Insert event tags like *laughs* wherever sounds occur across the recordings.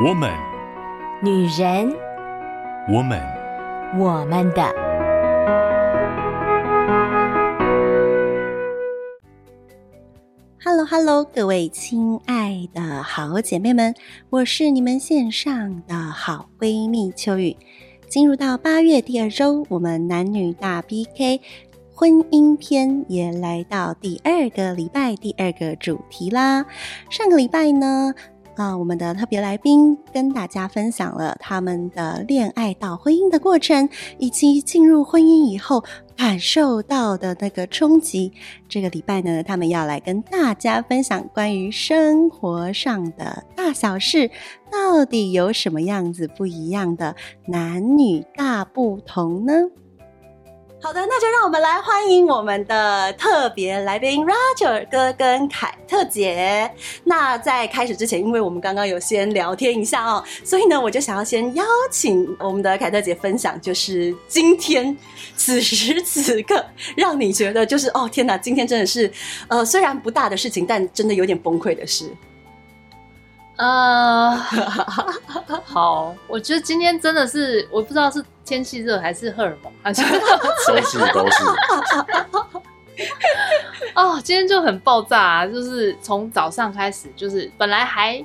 我们，女人，我们，我们的。Hello，Hello，各位亲爱的好姐妹们，我是你们线上的好闺蜜秋雨。进入到八月第二周，我们男女大 PK 婚姻篇也来到第二个礼拜，第二个主题啦。上个礼拜呢，啊，我们的特别来宾跟大家分享了他们的恋爱到婚姻的过程，以及进入婚姻以后感受到的那个冲击。这个礼拜呢，他们要来跟大家分享关于生活上的大小事，到底有什么样子不一样的男女大不同呢？好的，那就让我们来欢迎我们的特别来宾 Roger 哥跟凯特姐。那在开始之前，因为我们刚刚有先聊天一下哦，所以呢，我就想要先邀请我们的凯特姐分享，就是今天此时此刻，让你觉得就是哦天哪，今天真的是呃虽然不大的事情，但真的有点崩溃的事。呃，好，我觉得今天真的是，我不知道是天气热还是荷尔蒙，还是都是都是。哦，今天就很爆炸啊，就是从早上开始，就是本来还。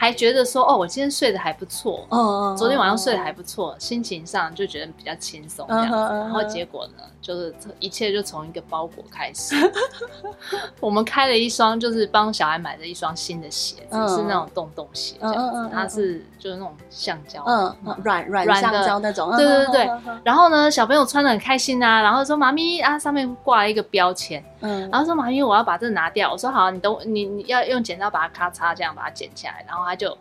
还觉得说哦，我今天睡得还不错，哦，昨天晚上睡得还不错，心情上就觉得比较轻松这样子。然后结果呢，就是一切就从一个包裹开始。*laughs* 我们开了一双，就是帮小孩买的一双新的鞋子，是那种洞洞鞋这样子。它是就是那种橡胶，嗯，软软橡胶那种。对对对。然后呢，小朋友穿的很开心啊，然后说妈咪啊，上面挂了一个标签，嗯，然后说妈咪，我要把这个拿掉。我说好，你等我，你你要用剪刀把它咔嚓这样把它剪起来，然后。他就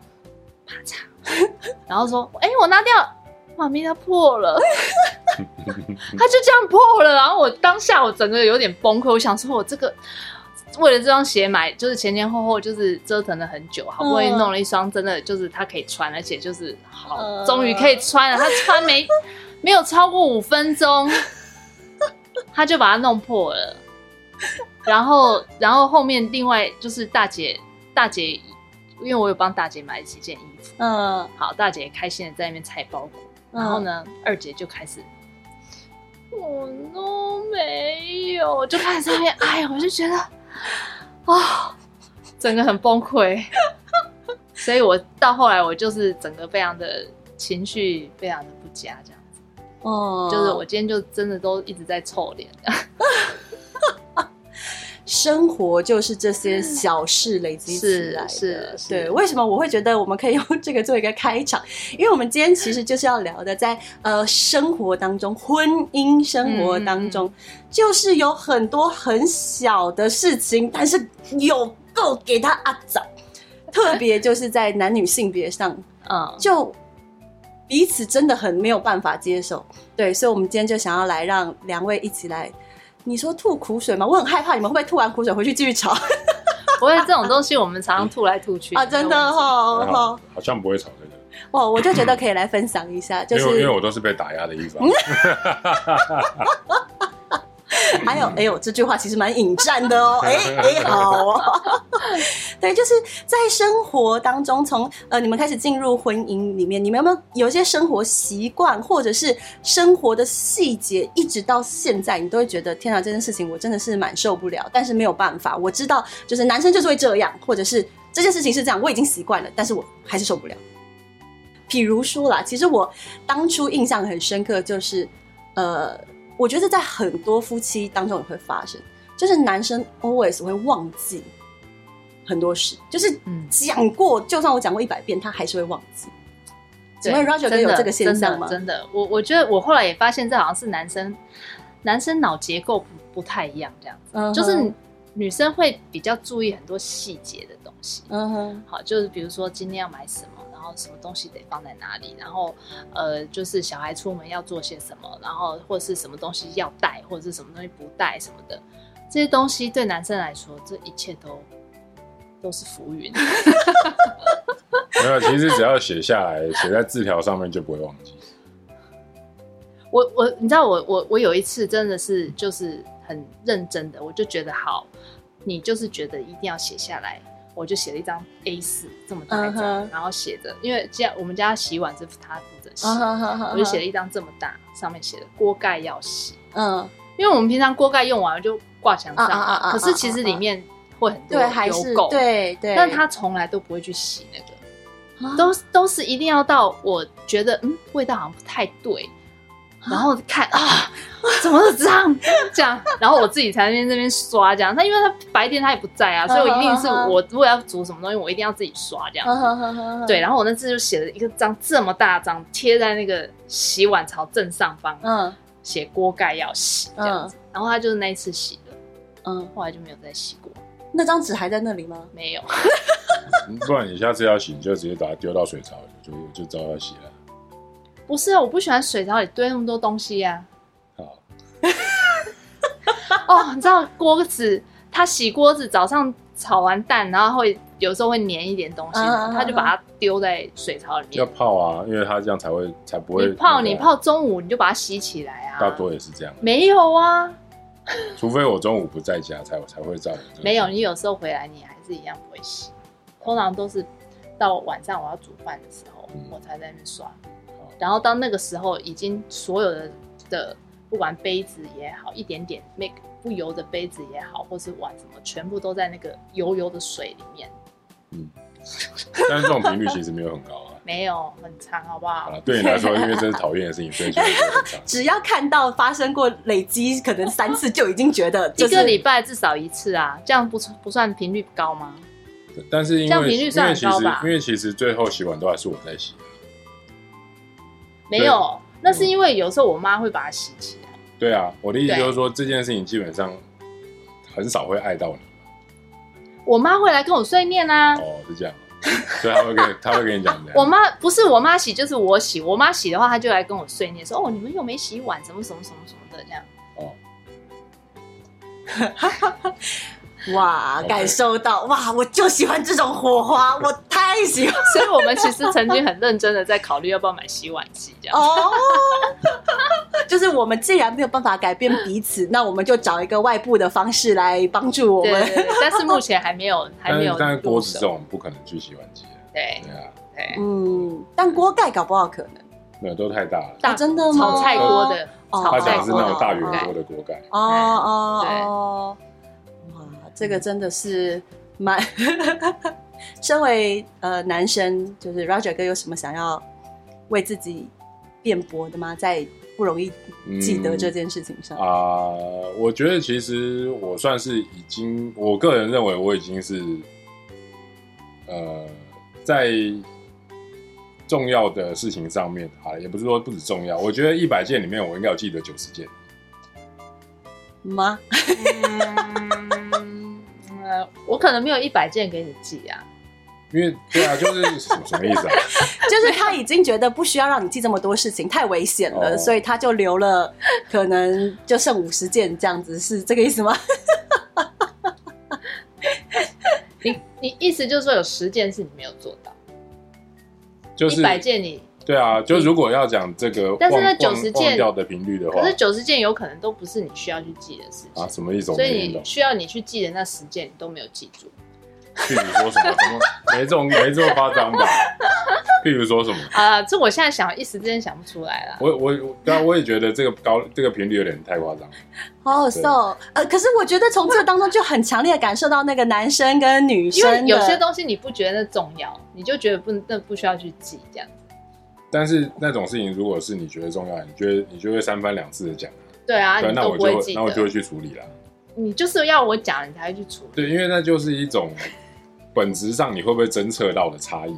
啪嚓，然后说：“哎、欸，我拿掉，妈咪它破了。*laughs* ”他就这样破了。然后我当下我整个有点崩溃，我想说，我这个为了这双鞋买，就是前前后后就是折腾了很久，好不容易弄了一双，真的就是它可以穿，而且就是好，终于可以穿了。他穿没没有超过五分钟，他就把它弄破了。然后，然后后面另外就是大姐，大姐。因为我有帮大姐买了几件衣服，嗯，好，大姐也开心的在那边拆包裹，嗯、然后呢，二姐就开始，我都没有，就开始在那边，哎呀，我就觉得，啊、哦，整个很崩溃，*laughs* 所以我到后来我就是整个非常的情绪非常的不佳，这样子，哦，就是我今天就真的都一直在臭脸。生活就是这些小事累积起来的，是，是，对。为什么我会觉得我们可以用这个做一个开场？因为我们今天其实就是要聊的在，在呃生活当中，婚姻生活当中，嗯、就是有很多很小的事情，但是有够给他阿杂，特别就是在男女性别上，嗯，就彼此真的很没有办法接受。对，所以，我们今天就想要来让两位一起来。你说吐苦水吗？我很害怕你们会不会吐完苦水回去继续吵？不会，这种东西我们常常吐来吐去 *laughs* 啊，真的 *laughs* 哈，好像不会吵这个。哦，我就觉得可以来分享一下，就是因为因为我都是被打压的一方。*laughs* 还有，哎呦，这句话其实蛮引战的哦。哎 *laughs* 哎，*laughs* 好哦。对，就是在生活当中，从呃你们开始进入婚姻里面，你们有没有有一些生活习惯，或者是生活的细节，一直到现在，你都会觉得天啊，这件事情我真的是蛮受不了。但是没有办法，我知道，就是男生就是会这样，或者是这件事情是这样，我已经习惯了，但是我还是受不了。比如说啦，其实我当初印象很深刻，就是呃。我觉得在很多夫妻当中也会发生，就是男生 always 会忘记很多事，就是讲过，嗯、就算我讲过一百遍，他还是会忘记。请问 Roger 有这个现象吗？真的，真的，我我觉得我后来也发现，这好像是男生男生脑结构不不太一样，这样子，嗯、哼就是女生会比较注意很多细节的东西。嗯哼，好，就是比如说今天要买什么。什么东西得放在哪里？然后，呃，就是小孩出门要做些什么，然后或者是什么东西要带，或者是什么东西不带什么的，这些东西对男生来说，这一切都都是浮云。*laughs* 没有，其实只要写下来，写在字条上面就不会忘记。*laughs* 我我，你知道我我我有一次真的是就是很认真的，我就觉得好，你就是觉得一定要写下来。我就写了一张 A 四这么大一张，uh huh. 然后写着，因为家我们家洗碗是他负责洗，uh huh. 我就写了一张这么大，上面写的锅盖要洗。嗯、uh，huh. 因为我们平常锅盖用完了就挂墙上嘛，uh. 可是其实里面会很多油垢，对对，但他从来都不会去洗那个，uh. 都都是一定要到我觉得嗯味道好像不太对。然后看啊，怎么是这样这样？然后我自己才在那边这边刷这样。他因为他白天他也不在啊，所以我一定是我如果要煮什么东西，我一定要自己刷这样。对，然后我那次就写了一个张这么大张，贴在那个洗碗槽正上方，嗯，写锅盖要洗这样子。然后他就是那一次洗的，嗯，后来就没有再洗过。那张纸还在那里吗？没有。不然你下次要洗，你就直接把它丢到水槽里，就就照样洗了。不是啊，我不喜欢水槽里堆那么多东西呀。好。*laughs* 哦，你知道锅子，他洗锅子，早上炒完蛋，然后会有时候会粘一点东西，他就把它丢在水槽里面。要泡啊，因为他这样才会才不会。你泡你泡中午你就把它洗起来啊。大多也是这样。没有啊，除非我中午不在家才才会这样。没有，你有时候回来你还是一样不会洗，通常都是到晚上我要煮饭的时候，我才在那边刷。然后到那个时候，已经所有的的不管杯子也好，一点点 make 不油的杯子也好，或是碗什么，全部都在那个油油的水里面。嗯，但是这种频率其实没有很高啊，*laughs* 没有很长，好不好？啊，对你来说，因为这是讨厌的事情，所以就很长。*laughs* 只要看到发生过累积可能三次，就已经觉得一个礼拜至少一次啊，这样不不算频率高吗？但是因为这样频率算高吧？因为其实最后洗碗都还是我在洗。没有，那是因为有时候我妈会把它洗起来。对啊，我的意思就是说，这件事情基本上很少会碍到你。我妈会来跟我碎念啊。哦，是这样，所以她会跟 *laughs* 她会跟你讲。我妈不是我妈洗，就是我洗。我妈洗的话，她就来跟我碎念说：“哦，你们又没洗碗，什么什么什么什么的这样。”哦。*laughs* 哇，感受到哇，我就喜欢这种火花，我太喜欢。*laughs* 所以我们其实曾经很认真的在考虑要不要买洗碗机，这样。哦，就是我们既然没有办法改变彼此，那我们就找一个外部的方式来帮助我们。但是 *laughs* 目前还没有，还没有。但是锅子这种不可能去洗碗机。对对啊，对。嗯，但锅盖搞不好可能。没有，都太大了。大真的吗？炒菜锅的，他讲的是那种大圆锅的锅盖。哦哦哦。这个真的是蛮，*laughs* 身为呃男生，就是 Roger 哥有什么想要为自己辩驳的吗？在不容易记得这件事情上。啊、嗯呃，我觉得其实我算是已经，我个人认为我已经是呃在重要的事情上面啊，也不是说不止重要，我觉得一百件里面我应该有记得九十件。吗？*laughs* 我可能没有一百件给你寄啊，因为对啊，就是什 *laughs* 么什么意思啊？就是他已经觉得不需要让你记这么多事情，太危险了，哦、所以他就留了，可能就剩五十件这样子，是这个意思吗？*laughs* 你你意思就是说有十件是你没有做到，就是一百件你。对啊，就如果要讲这个，但是那九十件掉的频率的话，可是九十件有可能都不是你需要去记的事情啊？什么意思？所以你需要你去记的那十件，你都没有记住。譬如说什么？什么？没这种没这么夸张吧？*laughs* 譬如说什么？啊，这我现在想一时之间想不出来了。我我刚刚我也觉得这个高这个频率有点太夸张。好好笑，呃，可是我觉得从这个当中就很强烈的感受到那个男生跟女生，因为有些东西你不觉得那重要，你就觉得不那不需要去记这样。但是那种事情，如果是你觉得重要，你觉得你就会三番两次的讲。对啊，对，那我就那我就会去处理啦。你就是要我讲，你才会去处理。对，因为那就是一种 *laughs* 本质上你会不会侦测到的差异。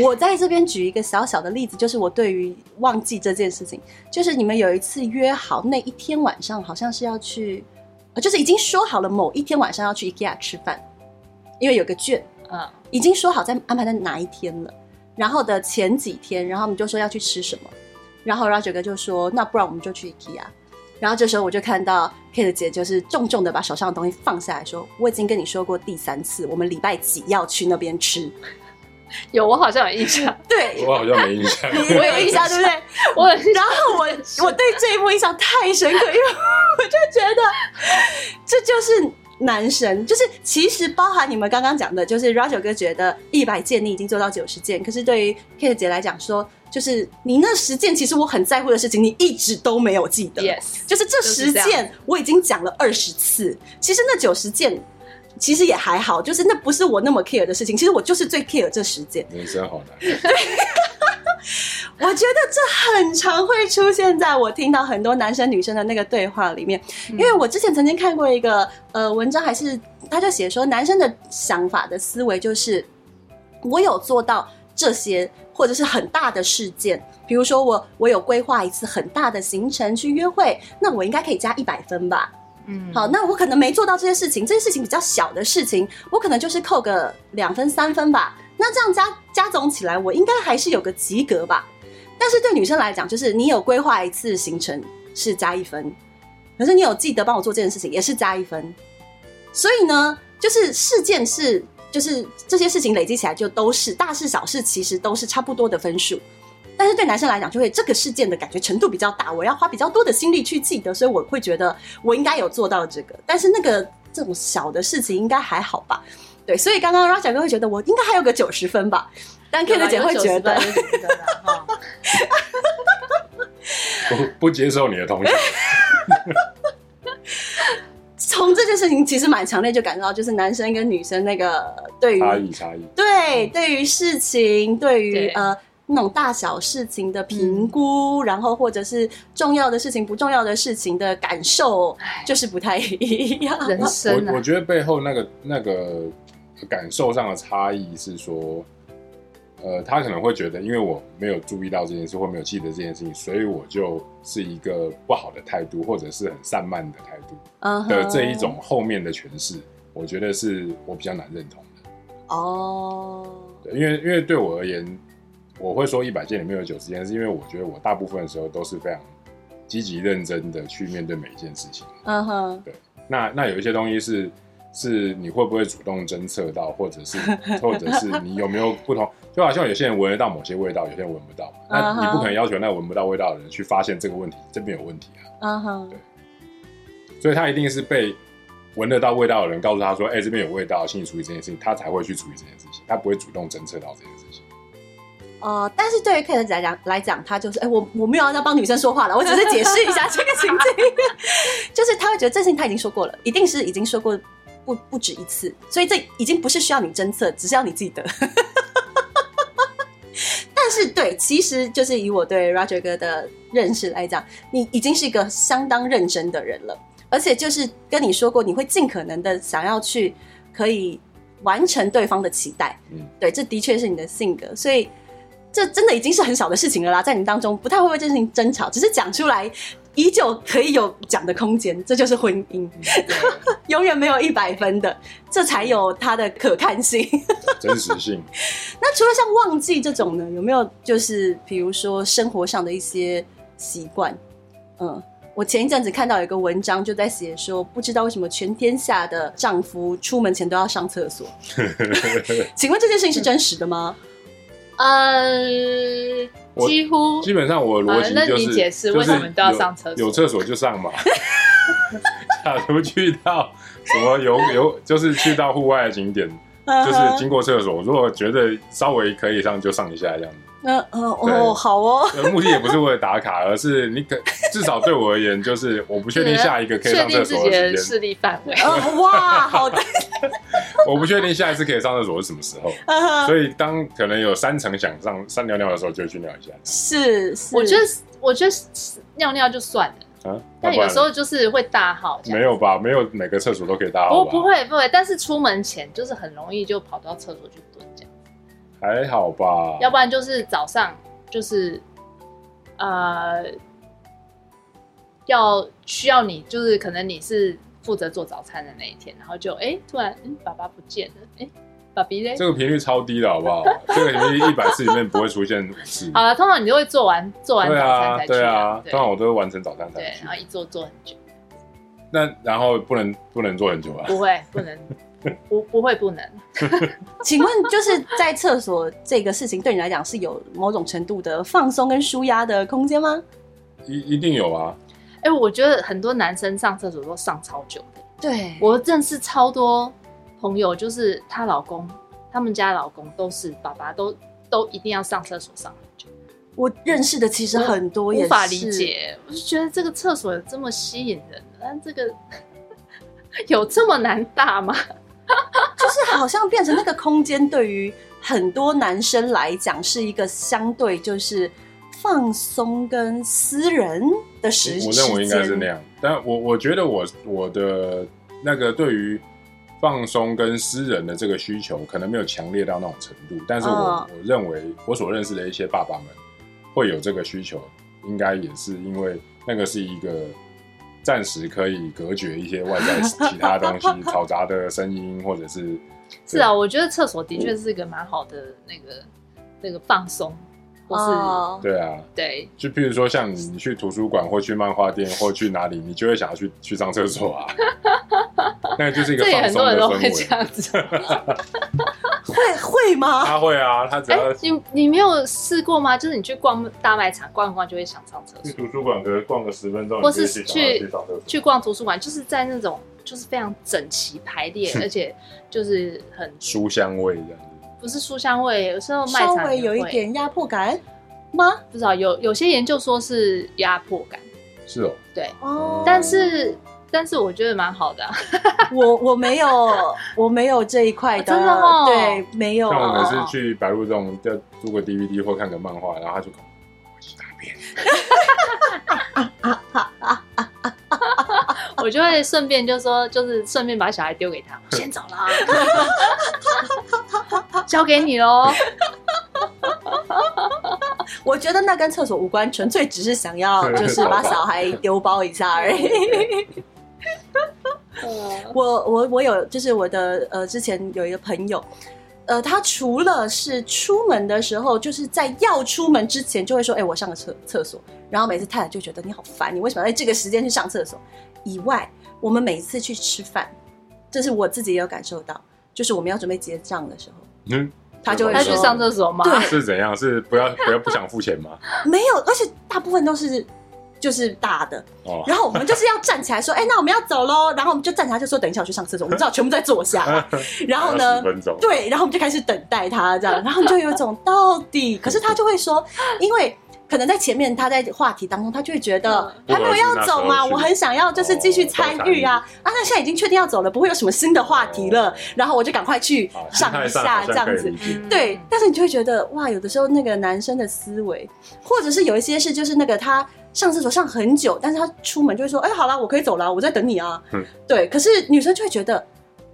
我在这边举一个小小的例子，就是我对于忘记这件事情，就是你们有一次约好那一天晚上，好像是要去，就是已经说好了某一天晚上要去 IKEA 吃饭，因为有个券，嗯，已经说好在安排在哪一天了。然后的前几天，然后我们就说要去吃什么，然后 Roger 哥就说，那不然我们就去 IKEA。然后这时候我就看到 Kate 姐就是重重的把手上的东西放下来说，我已经跟你说过第三次，我们礼拜几要去那边吃。有，我好像有印象。对，我好像没印象。*laughs* 我有印象，对不对？我，然后我我对这一幕印象太深刻，因为我就觉得这就是。男神，就是其实包含你们刚刚讲的，就是 Roger 哥觉得一百件你已经做到九十件，可是对于 Kate 姐来讲说，就是你那十件其实我很在乎的事情，你一直都没有记得。Yes，就是这十件我已经讲了二十次，其实那九十件其实也还好，就是那不是我那么 care 的事情，其实我就是最 care 这十件。人生好难。*laughs* *laughs* 对。我觉得这很常会出现在我听到很多男生女生的那个对话里面，因为我之前曾经看过一个呃文章，还是他就写说，男生的想法的思维就是，我有做到这些，或者是很大的事件，比如说我我有规划一次很大的行程去约会，那我应该可以加一百分吧？嗯，好，那我可能没做到这些事情，这些事情比较小的事情，我可能就是扣个两分三分吧。那这样加加总起来，我应该还是有个及格吧。但是对女生来讲，就是你有规划一次行程是加一分，可是你有记得帮我做这件事情也是加一分。所以呢，就是事件是，就是这些事情累积起来就都是大事小事，其实都是差不多的分数。但是对男生来讲，就会这个事件的感觉程度比较大，我要花比较多的心力去记得，所以我会觉得我应该有做到这个。但是那个这种小的事情应该还好吧？对，所以刚刚 Raja 哥会觉得我应该还有个九十分吧，但 Kate 姐会觉得，*laughs* 不不接受你的同意。*laughs* 从这件事情其实蛮强烈，就感受到就是男生跟女生那个对于差异差异，对，对于事情，对于呃那种大小事情的评估，嗯，然后或者是重要的事情、不重要的事情的感受，就是不太一样。人生，我我觉得背后那个那个。感受上的差异是说，呃，他可能会觉得，因为我没有注意到这件事，或没有记得这件事情，所以我就是一个不好的态度，或者是很散漫的态度的这一种后面的诠释，我觉得是我比较难认同的。哦，对，因为因为对我而言，我会说一百件里面有九十件，是因为我觉得我大部分的时候都是非常积极认真的去面对每一件事情。嗯哼，对，那那有一些东西是。是你会不会主动侦测到，或者是，*laughs* 或者是你有没有不同？就好像有些人闻得到某些味道，有些人闻不到。*laughs* 那你不可能要求那个闻不到味道的人去发现这个问题，这边有问题啊。嗯哼，对。所以他一定是被闻得到味道的人告诉他说：“哎、欸，这边有味道，请你处理这件事情。”他才会去处理这件事情，他不会主动侦测到这件事情。呃，但是对于 Kate 来讲来讲，他就是哎、欸，我我没有要帮女生说话了，我只是解释一下这个情境，*laughs* 就是他会觉得这事情他已经说过了，一定是已经说过。不不止一次，所以这已经不是需要你侦测，只是要你记得。*laughs* 但是对，其实就是以我对 Roger 哥的认识来讲，你已经是一个相当认真的人了，而且就是跟你说过，你会尽可能的想要去可以完成对方的期待。嗯，对，这的确是你的性格，所以这真的已经是很小的事情了啦，在你当中不太会为这事情争吵，只是讲出来。依旧可以有讲的空间，这就是婚姻，*laughs* 永远没有一百分的，这才有它的可看性、*laughs* 真实性。*laughs* 那除了像忘记这种呢，有没有就是比如说生活上的一些习惯？嗯，我前一阵子看到有一个文章就在写说，不知道为什么全天下的丈夫出门前都要上厕所。请问这件事情是真实的吗？呃。几乎基本上我的逻辑就是，解释为什么都要上厕所？有厕所就上嘛。*laughs* 假如去到什么有有，就是去到户外的景点，就是经过厕所，如果觉得稍微可以上就上一下这样子。嗯嗯哦，好哦。目的也不是为了打卡，而是你可至少对我而言，就是我不确定下一个可以上厕所的时间。势力范围。*laughs* 哇，好的。*laughs* 我不确定下一次可以上厕所是什么时候，*laughs* 所以当可能有三层想上上尿尿的时候，就去尿一下。是，是，我觉得我觉得尿尿就算了啊，但有时候就是会大号。没有吧？没有每个厕所都可以大号。不，不会，不会。但是出门前就是很容易就跑到厕所去蹲这样。还好吧，要不然就是早上就是，呃，要需要你就是可能你是负责做早餐的那一天，然后就哎、欸、突然嗯爸爸不见了，哎、欸、爸比嘞，这个频率超低的好不好？*laughs* 这个频率一百次里面不会出现五次。好了，通常你就会做完做完早餐才去，对啊，通常我都会完成早餐才去，对，然后一做做很久。那然后不能不能做很久啊？不会不能。*laughs* 不不会不能，*laughs* 请问就是在厕所这个事情对你来讲是有某种程度的放松跟舒压的空间吗？一一定有啊！哎、欸，我觉得很多男生上厕所都上超久的，对，我认识超多朋友，就是她老公，他们家老公都是爸爸都，都都一定要上厕所上很久。我认识的其实很多也是，无法理解，我就觉得这个厕所有这么吸引人，但这个 *laughs* 有这么难大吗？就是好像变成那个空间，对于很多男生来讲是一个相对就是放松跟私人的时间。我认为应该是那样，但我我觉得我我的那个对于放松跟私人的这个需求，可能没有强烈到那种程度。但是我、哦、我认为我所认识的一些爸爸们会有这个需求，应该也是因为那个是一个。暂时可以隔绝一些外在其他东西 *laughs* 嘈杂的声音，或者是 *laughs* 是啊，我觉得厕所的确是一个蛮好的那个那个放松，或是、哦、对啊，对，就譬如说像你你去图书馆或去漫画店或去哪里，你就会想要去去上厕所啊，*laughs* 那就是一个放松的氛围。很多人都会这样子。会会吗？他会啊，他只要、欸、你你没有试过吗？就是你去逛大卖场逛一逛，就会想上厕所。去图书馆可逛个十分钟，或是去去，去逛图书馆，就是在那种就是非常整齐排列，而且就是很书香味这样子。不是书香味，有时候卖场稍微有一点压迫感吗？不知道，有有些研究说是压迫感。是哦，对哦，但是。但是我觉得蛮好的、啊 *laughs* 我，我我没有我没有这一块的，真的哦，对，没有。像我们是去白鹿这种，就租个 DVD 或看个漫画，然后他就我去大便，*laughs* 我就会顺便就说，就是顺便把小孩丢给他，我先走了，*laughs* 交给你喽。我觉得那跟厕所无关，纯粹只是想要就是把小孩丢包一下而已。*laughs* 我我我有，就是我的呃，之前有一个朋友，呃，他除了是出门的时候，就是在要出门之前就会说：“哎、欸，我上个厕厕所。”然后每次太太就觉得你好烦，你为什么要在这个时间去上厕所？以外，我们每次去吃饭，这是我自己也有感受到，就是我们要准备结账的时候，嗯，他就会说他去上厕所吗？对，是怎样？是不要不要不想付钱吗？没有，而且大部分都是。就是大的，然后我们就是要站起来说，*laughs* 哎、欸，那我们要走喽。然后我们就站起来就说，等一下我去上厕所。我们知道全部在坐下，*laughs* 然后呢，对，然后我们就开始等待他这样，然后就有一种到底，*laughs* 可是他就会说，因为。可能在前面，他在话题当中，他就会觉得还没有要走嘛，我很想要就是继续参与啊。啊，那现在已经确定要走了，不会有什么新的话题了。然后我就赶快去上一下这样子。对，但是你就会觉得哇，有的时候那个男生的思维，或者是有一些事就是那个他上厕所上很久，但是他出门就会说，哎，好了，我可以走了，我在等你啊。对，可是女生就会觉得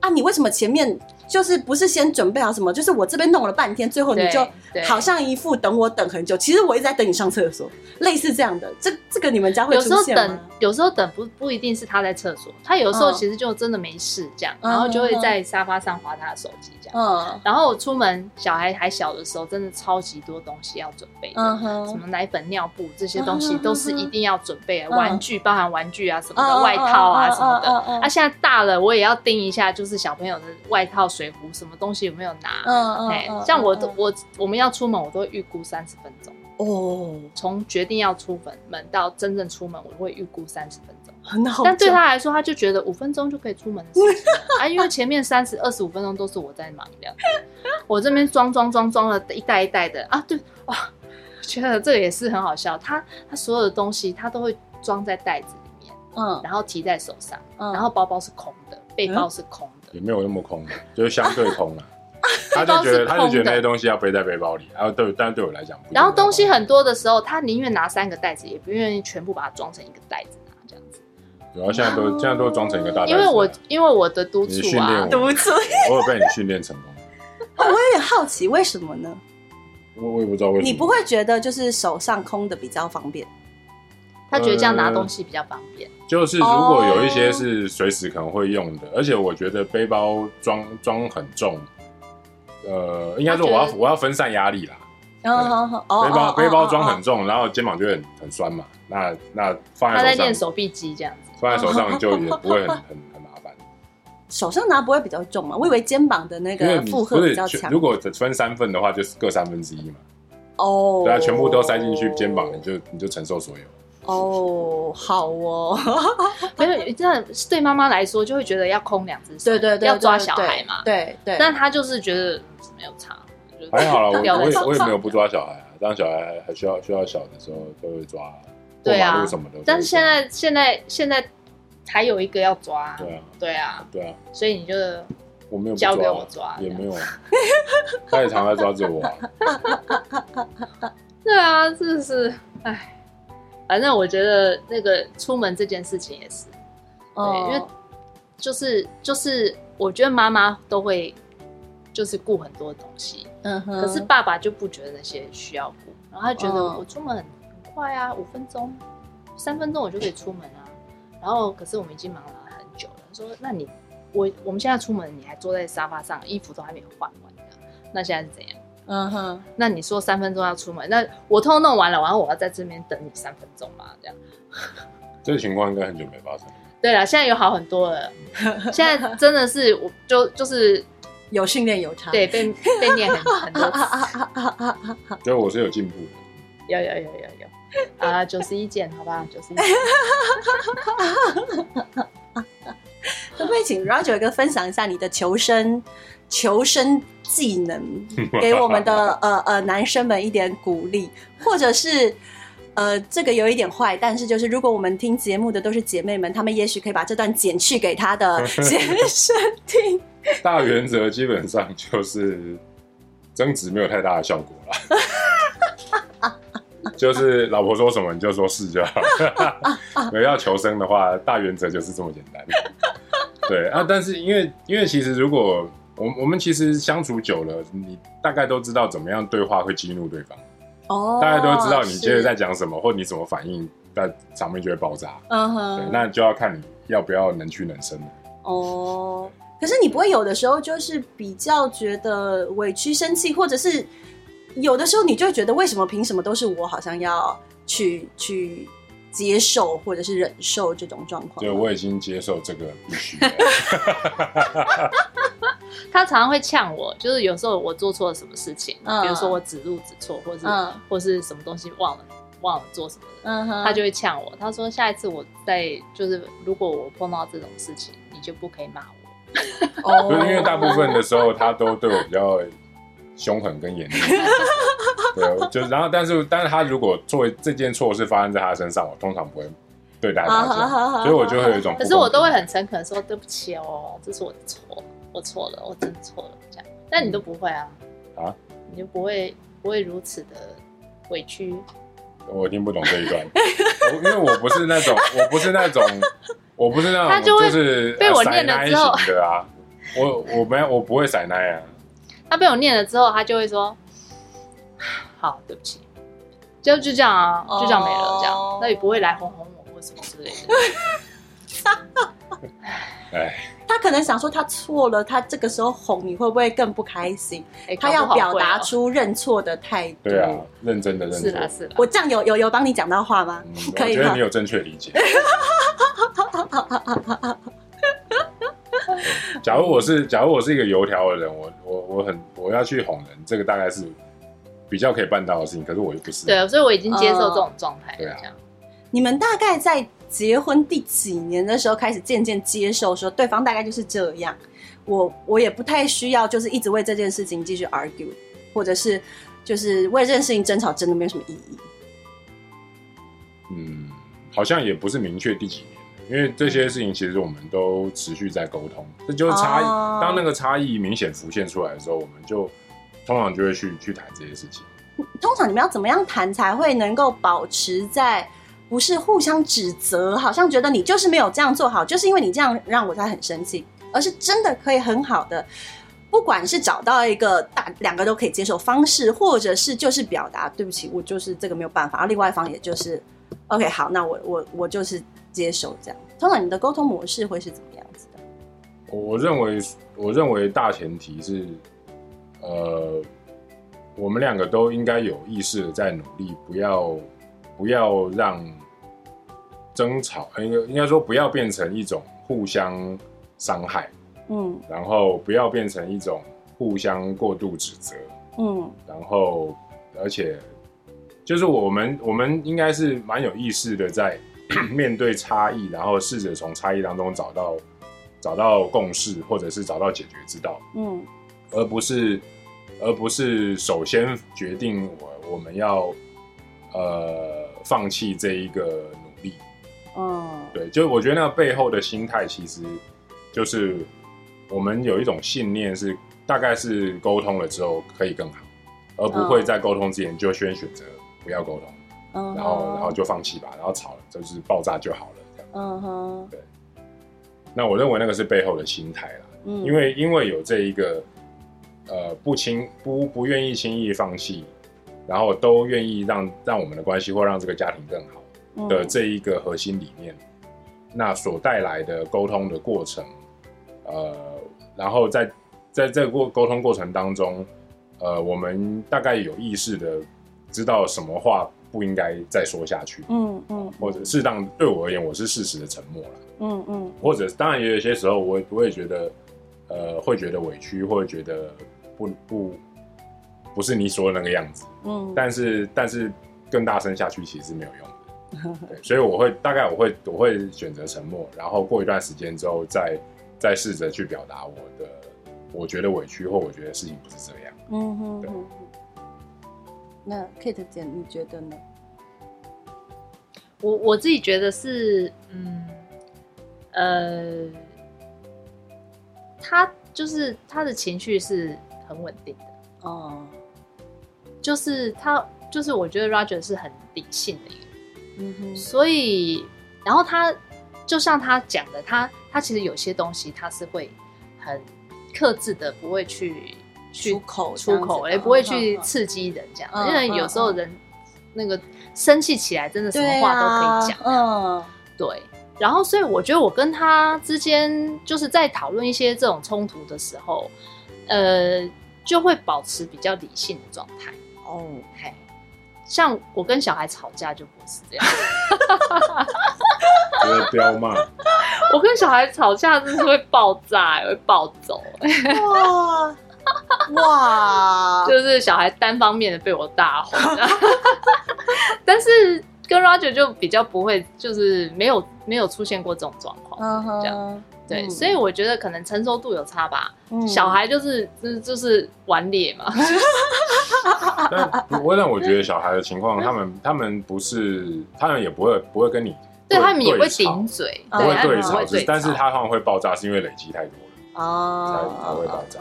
啊，你为什么前面？就是不是先准备好什么？就是我这边弄了半天，最后你就好像一副等我等很久。其实我一直在等你上厕所，类似这样的。这这个你们家会？有时候等，有时候等不不一定是他在厕所，他有时候其实就真的没事这样，嗯、然后就会在沙发上划他的手机这样。嗯。然后我出门，小孩还小的时候，真的超级多东西要准备的，嗯、什么奶粉、尿布这些东西都是一定要准备的。嗯、玩具包含玩具啊什么的，嗯、外套啊什么的。啊、嗯，现在大了，我也要盯一下，就是小朋友的外套。水壶什么东西有没有拿？嗯嗯，哎，像我都我我们要出门，我都会预估三十分钟哦。从决定要出门门到真正出门，我会预估三十分钟，很好。但对他来说，他就觉得五分钟就可以出门的事情啊，因为前面三十二十五分钟都是我在忙的，我这边装装装装了一袋一袋的啊，对哇，觉得这个也是很好笑。他他所有的东西他都会装在袋子里面，嗯，然后提在手上，然后包包是空的，背包是空的。也没有那么空的，就是相对空了。他就觉得，他就觉得那些东西要背在背包里，然后对，但对我来讲，然后东西很多的时候，他宁愿拿三个袋子，也不愿意全部把它装成一个袋子拿这样子。然后现在都现在都装成一个大袋子。因为我因为我的督促啊，督促，我有被你训练成功。*laughs* 我有点好奇，为什么呢？我我也不知道为什么。你不会觉得就是手上空的比较方便？他觉得这样拿东西比较方便。就是如果有一些是随时可能会用的，而且我觉得背包装装很重，呃，应该说我要我要分散压力啦。背包背包装很重，然后肩膀就会很很酸嘛。那那放在手上，他在练手臂肌这样子，放在手上就也不会很很很麻烦。手上拿不会比较重嘛？我以为肩膀的那个负荷比较强。如果分三份的话，就是各三分之一嘛。哦，对啊，全部都塞进去肩膀，你就你就承受所有。哦，好哦，*laughs* 没有，真的对妈妈来说就会觉得要空两只手，对对对，要抓小孩嘛，对对。但他就是觉得没有差，还好了，我我也我也没有不抓小孩啊。当小孩还需要需要小的时候都会抓，对啊，什么的。但是现在现在现在还有一个要抓，对啊，对啊，对啊，所以你就我没有交给我抓，也没有，他也常在抓着我。对啊，这是哎。反正我觉得那个出门这件事情也是，对，因为就是就是，我觉得妈妈都会就是顾很多东西，嗯哼，可是爸爸就不觉得那些需要顾，然后他觉得我出门很很快啊，五分钟、三分钟我就可以出门啊，然后可是我们已经忙了很久了，说那你我我们现在出门，你还坐在沙发上，衣服都还没有换完，那现在是怎样？嗯哼，那你说三分钟要出门，那我通通弄完了，然后我要在这边等你三分钟嘛？这样，*laughs* 这个情况应该很久没发生。对了，现在有好很多了。*laughs* 现在真的是，我就就是有训练有差，对，被被念很很多次。*laughs* 所以我是有进步的。有有有有有啊，九十一件，好吧，九十一件。可不可以请 Roger 哥分享一下你的求生求生技能，*laughs* 给我们的呃呃男生们一点鼓励，或者是呃这个有一点坏，但是就是如果我们听节目的都是姐妹们，她们也许可以把这段剪去给她的 *laughs* 先生听。大原则基本上就是争执没有太大的效果了，*laughs* 就是老婆说什么你就说是就好了。没要求生的话，大原则就是这么简单。对啊，但是因为因为其实如果我我们其实相处久了，你大概都知道怎么样对话会激怒对方哦，大概都知道你接着在讲什么，或你怎么反应，那场面就会爆炸。嗯哼，对，那就要看你要不要能屈能伸哦，可是你不会有的时候就是比较觉得委屈、生气，或者是有的时候你就会觉得为什么凭什么都是我好像要去去。接受或者是忍受这种状况，对，我已经接受这个必须。*laughs* 他常常会呛我，就是有时候我做错了什么事情，嗯、比如说我指路指错，或者是、嗯、或是什么东西忘了忘了做什么的，嗯、哼他就会呛我。他说下一次我再就是如果我碰到这种事情，你就不可以骂我。哦，因为大部分的时候他都对我比较凶狠跟严厉。*laughs* 对，就然后，但是，但是他如果作为这件错事发生在他身上，我通常不会对待他这样，所以我就会有一种。可是我都会很诚恳说对不起哦，这是我的错，我错了，我真的错了这样。但你都不会啊？啊？你就不会不会如此的委屈？我听不懂这一段，因为我不是那种，我不是那种，我不是那种，他就会是被我念了之后的啊，我我没有，我不会甩奶啊。他被我念了之后，他就会说。好，对不起，就就这样啊，就这样没了，这样，那也不会来哄哄我或什么之类的。*laughs* 哎，他可能想说他错了，他这个时候哄你会不会更不开心？他要表达出认错的态度。对啊，认真的认错。是啦是啦，我这样有有有帮你讲到话吗？*laughs* 可以，我觉得你有正确理解。*laughs* 假如我是假如我是一个油条的人，我我我很我要去哄人，这个大概是。比较可以办到的事情，可是我又不是。对，所以我已经接受这种状态。对啊，你们大概在结婚第几年的时候开始渐渐接受，说对方大概就是这样，我我也不太需要，就是一直为这件事情继续 argue，或者是就是为这件事情争吵，真的没有什么意义。嗯，好像也不是明确第几年，因为这些事情其实我们都持续在沟通，这就是差异。哦，当那个差异明显浮现出来的时候，我们就。通常就会去去谈这些事情。通常你们要怎么样谈才会能够保持在不是互相指责，好像觉得你就是没有这样做好，就是因为你这样让我才很生气，而是真的可以很好的，不管是找到一个大两个都可以接受方式，或者是就是表达对不起，我就是这个没有办法，而另外一方也就是 OK 好，那我我我就是接受这样。通常你的沟通模式会是怎么样子的？我认为我认为大前提是。呃，我们两个都应该有意识的在努力，不要不要让争吵，应该应该说不要变成一种互相伤害，嗯，然后不要变成一种互相过度指责，嗯，然后而且就是我们我们应该是蛮有意识的在 *coughs* 面对差异，然后试着从差异当中找到找到共识，或者是找到解决之道。嗯，而不是而不是首先决定我我们要呃放弃这一个努力。嗯，对，就我觉得那个背后的心态，其实就是我们有一种信念是。大概是沟通了之后可以更好，而不会在沟通之前就先选择不要沟通，嗯、然后然后就放弃吧，然后吵了就是爆炸就好了，这样。嗯哼，对。那我认为那个是背后的心态啦，嗯，因为因为有这一个呃不轻不不愿意轻易放弃，然后都愿意让让我们的关系或让这个家庭更好的这一个核心理念，嗯、那所带来的沟通的过程，呃，然后在。在这个过沟通过程当中，呃，我们大概有意识的知道什么话不应该再说下去，嗯嗯，或者适当对我而言，我是适时的沉默了，嗯嗯，或者当然也有一些时候，我我也觉得，呃，会觉得委屈，或者觉得不不不是你说的那个样子，嗯，但是但是更大声下去其实是没有用的，对，所以我会大概我会我会选择沉默，然后过一段时间之后再再试着去表达我的。我觉得委屈，或我觉得事情不是这样。嗯哼，对。那 Kate 姐，你觉得呢？我我自己觉得是，嗯，呃，他就是他的情绪是很稳定的。哦。就是他，就是我觉得 Roger 是很理性的一个。嗯哼。所以，然后他就像他讲的，他他其实有些东西他是会很。克制的不会去去出口出口，也不会去刺激人这样，嗯、因为有时候人、嗯、那个生气起来，真的什么话都可以讲。嗯，对。然后，所以我觉得我跟他之间就是在讨论一些这种冲突的时候，呃，就会保持比较理性的状态。哦，嘿，像我跟小孩吵架就不是这样。*laughs* 不要骂。*laughs* 我跟小孩吵架真是会爆炸，会暴走。哇哇！*laughs* 就是小孩单方面的被我大吼，但是跟 Roger 就比较不会，就是没有没有出现过这种状况。Uh huh. 这样对，嗯、所以我觉得可能成熟度有差吧。嗯、小孩就是就是就是顽劣嘛。*laughs* 但不会让我觉得小孩的情况，他们他们不是，他们也不会不会跟你。对，他们也会顶嘴，不会对吵，但是他通常会爆炸，是因为累积太多了哦，才才会爆炸。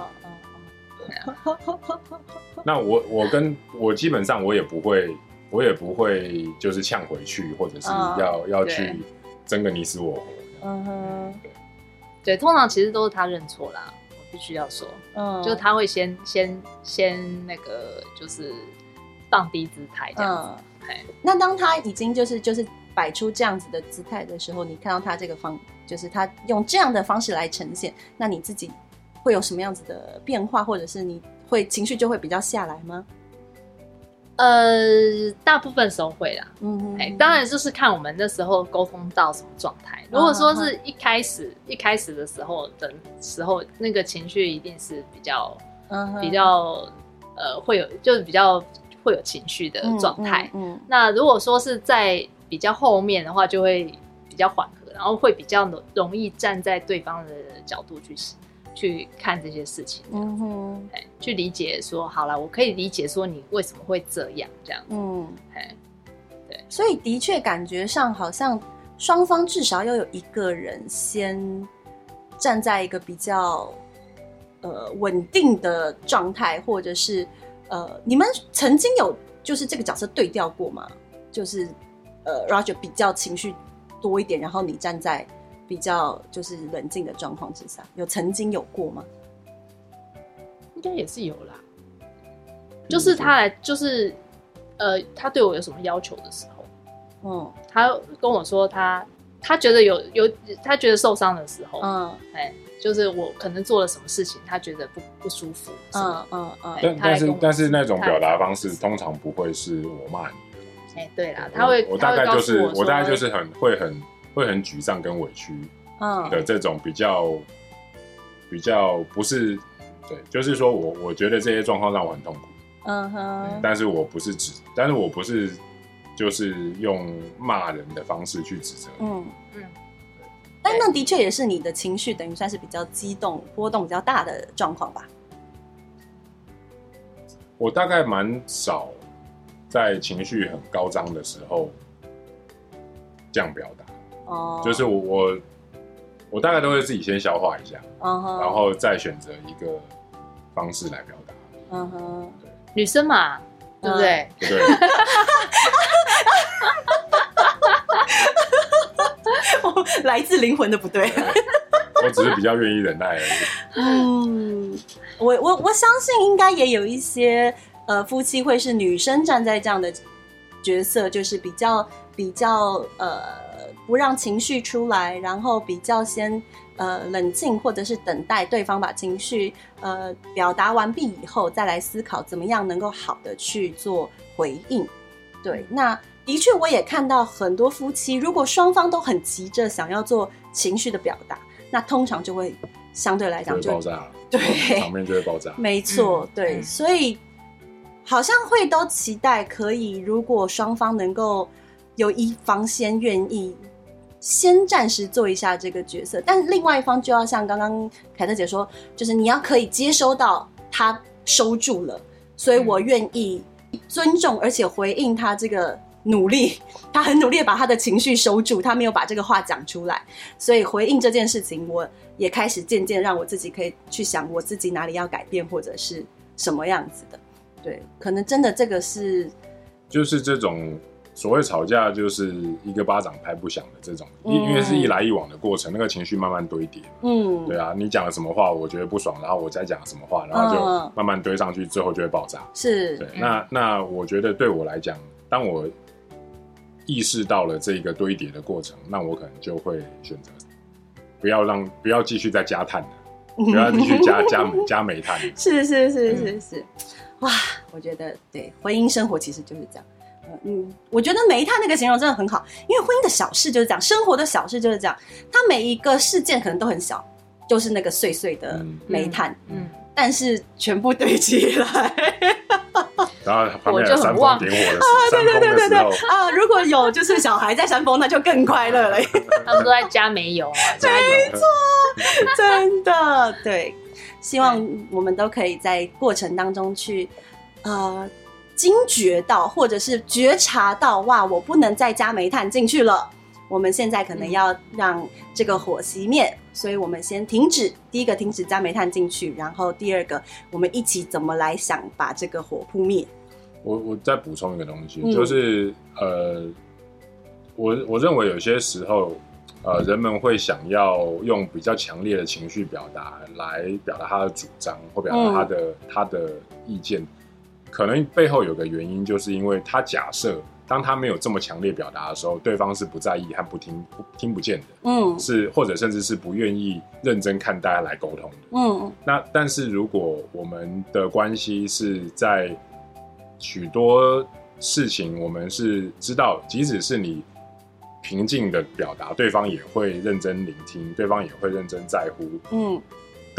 *laughs* 那我我跟我基本上我也不会，我也不会就是呛回去，或者是要要去争个你死我活。嗯哼，对对，通常其实都是他认错啦，我必须要说，嗯，就是他会先先先那个就是放低姿态这样子。那当他已经就是就是。摆出这样子的姿态的时候，你看到他这个方，就是他用这样的方式来呈现，那你自己会有什么样子的变化，或者是你会情绪就会比较下来吗？呃，大部分时候会啦，嗯哼，哎，当然就是看我们那时候沟通到什么状态。如果说是一开始、uh. 一开始的时候的时候，那个情绪一定是比较，uh. 比较呃会有，就是比较会有情绪的状态。嗯，那如果说是在比较后面的话，就会比较缓和，然后会比较容易站在对方的角度去去看这些事情，嗯哼，去理解说，好了，我可以理解说你为什么会这样，这样，嗯，对，所以的确感觉上好像双方至少要有一个人先站在一个比较呃稳定的状态，或者是呃，你们曾经有就是这个角色对调过吗？就是。呃，Roger 比较情绪多一点，然后你站在比较就是冷静的状况之下，有曾经有过吗？应该也是有啦。就是他来，就是呃，他对我有什么要求的时候，嗯，他跟我说他他觉得有有他觉得受伤的时候，嗯，哎，就是我可能做了什么事情，他觉得不不舒服，嗯嗯嗯。但但是但是那种表达方式通常不会是我骂你。哎，对啦，他会，我大概就是，我大概就是很会很会很沮丧跟委屈，嗯的这种比较比较不是，对，就是说我我觉得这些状况让我很痛苦，嗯哼，但是我不是指，但是我不是就是用骂人的方式去指责。嗯嗯。但那的确也是你的情绪，等于算是比较激动、波动比较大的状况吧？我大概蛮少在情绪很高涨的时候这样表达。哦，就是我我我大概都会自己先消化一下，嗯哼，然后再选择一个方式来表达。嗯哼，女生嘛，对不对？对。*laughs* 来自灵魂的不对，我只是比较愿意忍耐而已。*laughs* 嗯，我我我相信应该也有一些呃夫妻会是女生站在这样的角色，就是比较比较呃不让情绪出来，然后比较先呃冷静，或者是等待对方把情绪呃表达完毕以后，再来思考怎么样能够好的去做回应。对，那。的确，我也看到很多夫妻，如果双方都很急着想要做情绪的表达，那通常就会相对来讲就爆炸，对，场面就会爆炸。*laughs* 没错，嗯、对，嗯、所以好像会都期待可以，如果双方能够有一方先愿意先暂时做一下这个角色，但另外一方就要像刚刚凯特姐说，就是你要可以接收到他收住了，所以我愿意尊重而且回应他这个。努力，他很努力把他的情绪收住，他没有把这个话讲出来，所以回应这件事情，我也开始渐渐让我自己可以去想我自己哪里要改变或者是什么样子的。对，可能真的这个是，就是这种所谓吵架就是一个巴掌拍不响的这种，因、嗯、因为是一来一往的过程，那个情绪慢慢堆叠。嗯，对啊，你讲了什么话，我觉得不爽，然后我再讲什么话，然后就慢慢堆上去，最后就会爆炸。是，对，那那我觉得对我来讲，当我意识到了这个堆叠的过程，那我可能就会选择不要让不要继续再加碳了，不要继续加加煤加煤炭。*laughs* 是是是是是，哇，我觉得对婚姻生活其实就是这样。嗯，我觉得煤炭那个形容真的很好，因为婚姻的小事就是这样，生活的小事就是这样，它每一个事件可能都很小，就是那个碎碎的煤炭，嗯，嗯，但是全部堆起来。*laughs* 然后旁边有煽风点火的 *laughs* 啊，对对对对对啊！如果有就是小孩在煽风，那就更快乐了。*laughs* 他们都在加煤油啊，加油没错，真的对。希望我们都可以在过程当中去呃惊觉到，或者是觉察到，哇，我不能再加煤炭进去了。我们现在可能要让这个火熄灭，所以我们先停止。第一个，停止加煤炭进去，然后第二个，我们一起怎么来想把这个火扑灭。我我再补充一个东西，嗯、就是呃，我我认为有些时候，呃，人们会想要用比较强烈的情绪表达来表达他的主张或表达他的、嗯、他的意见，可能背后有个原因，就是因为他假设。当他没有这么强烈表达的时候，对方是不在意和不听不听不见的，嗯，是或者甚至是不愿意认真看待来沟通的，嗯。那但是如果我们的关系是在许多事情，我们是知道，即使是你平静的表达，对方也会认真聆听，对方也会认真在乎，嗯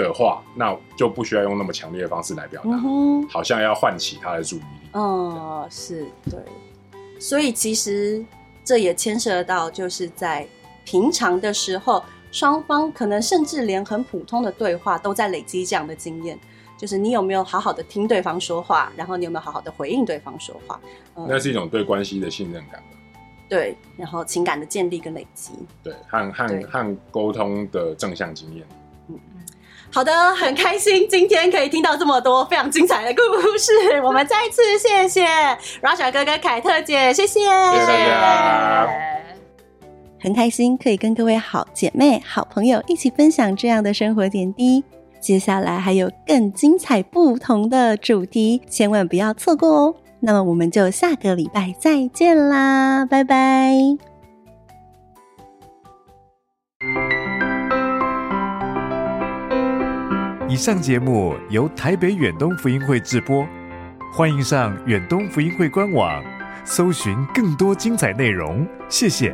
的话，那就不需要用那么强烈的方式来表达，嗯，好像要唤起他的注意力。哦，是对。所以其实这也牵涉到，就是在平常的时候，双方可能甚至连很普通的对话都在累积这样的经验。就是你有没有好好的听对方说话，然后你有没有好好的回应对方说话？嗯，那是一种对关系的信任感。对，然后情感的建立跟累积。对，和和和沟通的正向经验。好的，很开心今天可以听到这么多非常精彩的故事。*laughs* 我们再次谢谢 Roger 哥哥、凯特姐，谢谢，谢谢。很开心可以跟各位好姐妹、好朋友一起分享这样的生活点滴。接下来还有更精彩不同的主题，千万不要错过哦。那么我们就下个礼拜再见啦，拜拜。以上节目由台北远东福音会制播，欢迎上远东福音会官网，搜寻更多精彩内容。谢谢。